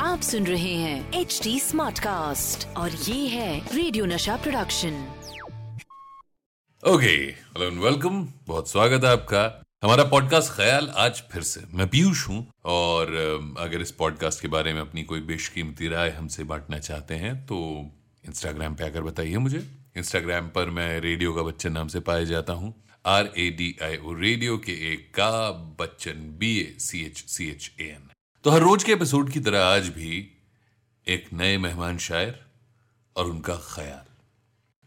आप सुन रहे हैं एच डी स्मार्ट कास्ट और ये है radio Nasha production okay hello and welcome बहुत स्वागत है आपका. हमारा पॉडकास्ट ख्याल आज फिर से. मैं पीयूष हूँ और अगर इस पॉडकास्ट के बारे में अपनी कोई बेशकीमती राय हमसे बांटना चाहते हैं तो इंस्टाग्राम पे आकर बताइए मुझे. इंस्टाग्राम पर मैं रेडियो का बच्चन नाम से पाया जाता हूँ. R A D I O radio के एक का Bachchan B A C H C H A N तो हर रोज के एपिसोड की तरह आज भी एक नए मेहमान शायर और उनका ख्याल।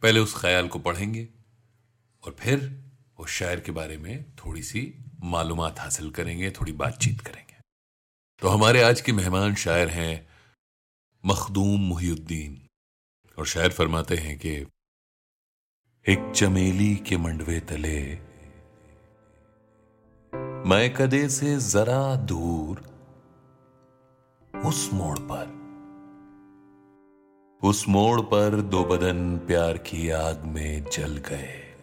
पहले उस ख्याल को पढ़ेंगे और फिर उस शायर के बारे में थोड़ी सी मालूम हासिल करेंगे, थोड़ी बातचीत करेंगे। तो हमारे आज के मेहमान शायर हैं मखदूम मुहिउद्दीन और शायर फरमाते हैं कि एक चमेली के मंडवे तले। मैं कदे से जरा दूर उस मोड़ पर। उस मोड़ पर दो बदन प्यार की आग में जल गए।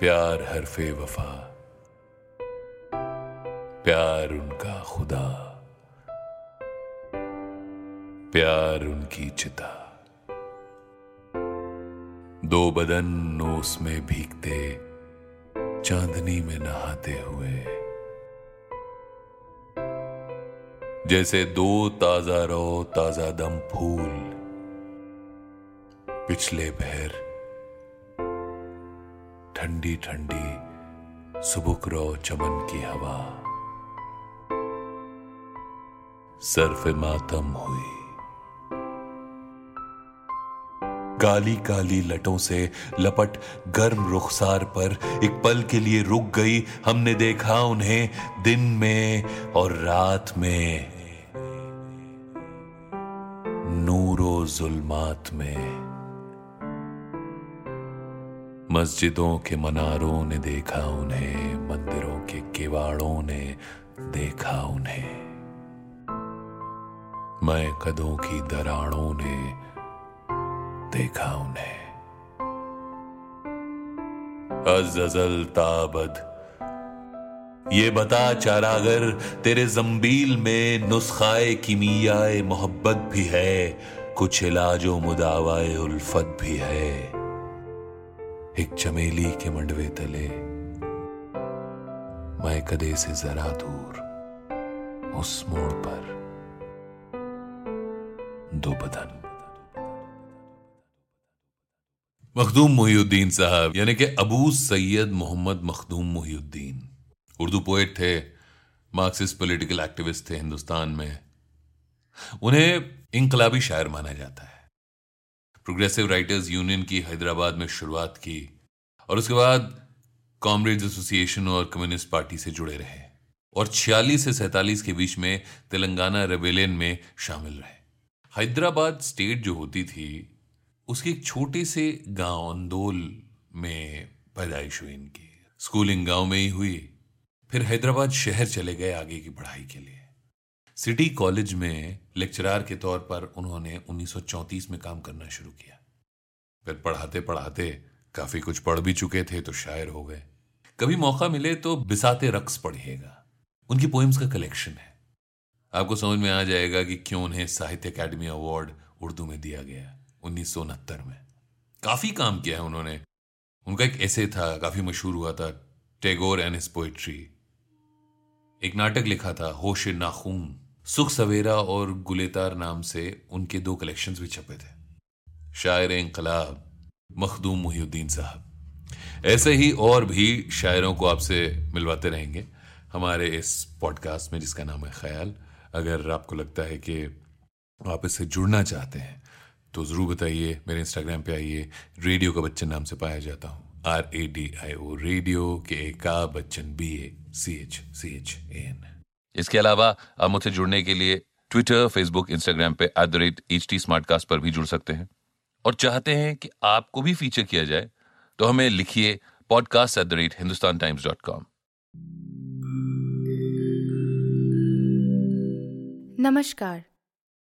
प्यार हरफे वफा, प्यार उनका खुदा, प्यार उनकी चिता। दो बदन ओस में भीगते, चांदनी में नहाते हुए। जैसे दो ताज़ा रो, ताज़ा दम फूल, पिछले पहर ठंडी ठंडी सुबुक रो चमन की हवा। सरफ मातम हुई। काली काली लटों से लपट गर्म रुखसार पर एक पल के लिए रुक गई। हमने देखा उन्हें दिन में और रात में। नूरो जुल्मात में। मस्जिदों के मनारों ने देखा उन्हें, मंदिरों के किवाड़ों ने देखा उन्हें। मैं कदों की दराड़ों ने देखा उन्हें। अजल ताबद। ये बता, चारागर, तेरे जंबील में नुस्खाए कीमियाए मोहब्बत भी है, कुछ इलाजो मुदावाए उल्फत भी है। एक चमेली के मंडवे तले, मैं कदे से जरा दूर, उस मोड़ पर दो बदन। मखदूम मोहिउद्दीन साहब, यानी कि अबू सैयद मोहम्मद मखदूम मोहिउद्दीन। उर्दू पोएट थे मार्क्सिस्ट पॉलिटिकल एक्टिविस्ट थे हिंदुस्तान में। उन्हें इनकलाबी शायर माना जाता है। प्रोग्रेसिव राइटर्स यूनियन की हैदराबाद में शुरुआत की, और उसके बाद कॉमरेड्स एसोसिएशन और कम्युनिस्ट पार्टी से जुड़े रहे, और 46 से सैतालीस के बीच में तेलंगाना रेबेलियन में शामिल रहे। हैदराबाद स्टेट जो होती थी उसके एक छोटे से गाँव अंदोल में पैदाइश हुई इनकी। स्कूलिंग गाँव में ही हुई। फिर हैदराबाद शहर चले गए आगे की पढ़ाई के लिए। सिटी कॉलेज में लेक्चरार के तौर पर उन्होंने 1934 में काम करना शुरू किया। फिर पढ़ाते पढ़ाते काफ़ी कुछ पढ़ भी चुके थे तो शायर हो गए। कभी मौका मिले तो बिसाते रक्स पढ़िएगा उनकी पोइम्स का कलेक्शन है। आपको समझ में आ जाएगा कि क्यों उन्हें साहित्य अकादमी अवार्ड उर्दू में दिया गया। उन्नीस में। काफ़ी काम किया है उन्होंने। उनका एक ऐसे था, काफ़ी मशहूर हुआ था, टेगोर एंड हिज पोइट्री एक नाटक लिखा था, होश नाखून। सुख सवेरा और गुलेतार नाम से उनके दो कलेक्शंस भी छपे थे। शायर इंकलाब मखदूम मुहिउद्दीन साहब। ऐसे ही और भी शायरों को आपसे मिलवाते रहेंगे हमारे इस पॉडकास्ट में, जिसका नाम है ख्याल। अगर आपको लगता है कि आप इससे जुड़ना चाहते हैं तो ज़रूर बताइए, मेरे इंस्टाग्राम पे आइए। रेडियो का बच्चन नाम से पाया जाता हूँ। R A D I O radio के ए का Bachchan B A C H C H N इसके अलावा, आप मुझसे जुड़ने के लिए ट्विटर फेसबुक इंस्टाग्राम पे at the rate H T पर भी जुड़ सकते हैं। और चाहते हैं कि आपको भी फीचर किया जाए तो हमें लिखिए podcast at the rate Hindustan Times dot com नमस्कार,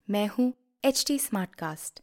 मैं हूँ एच टी स्मार्ट कास्ट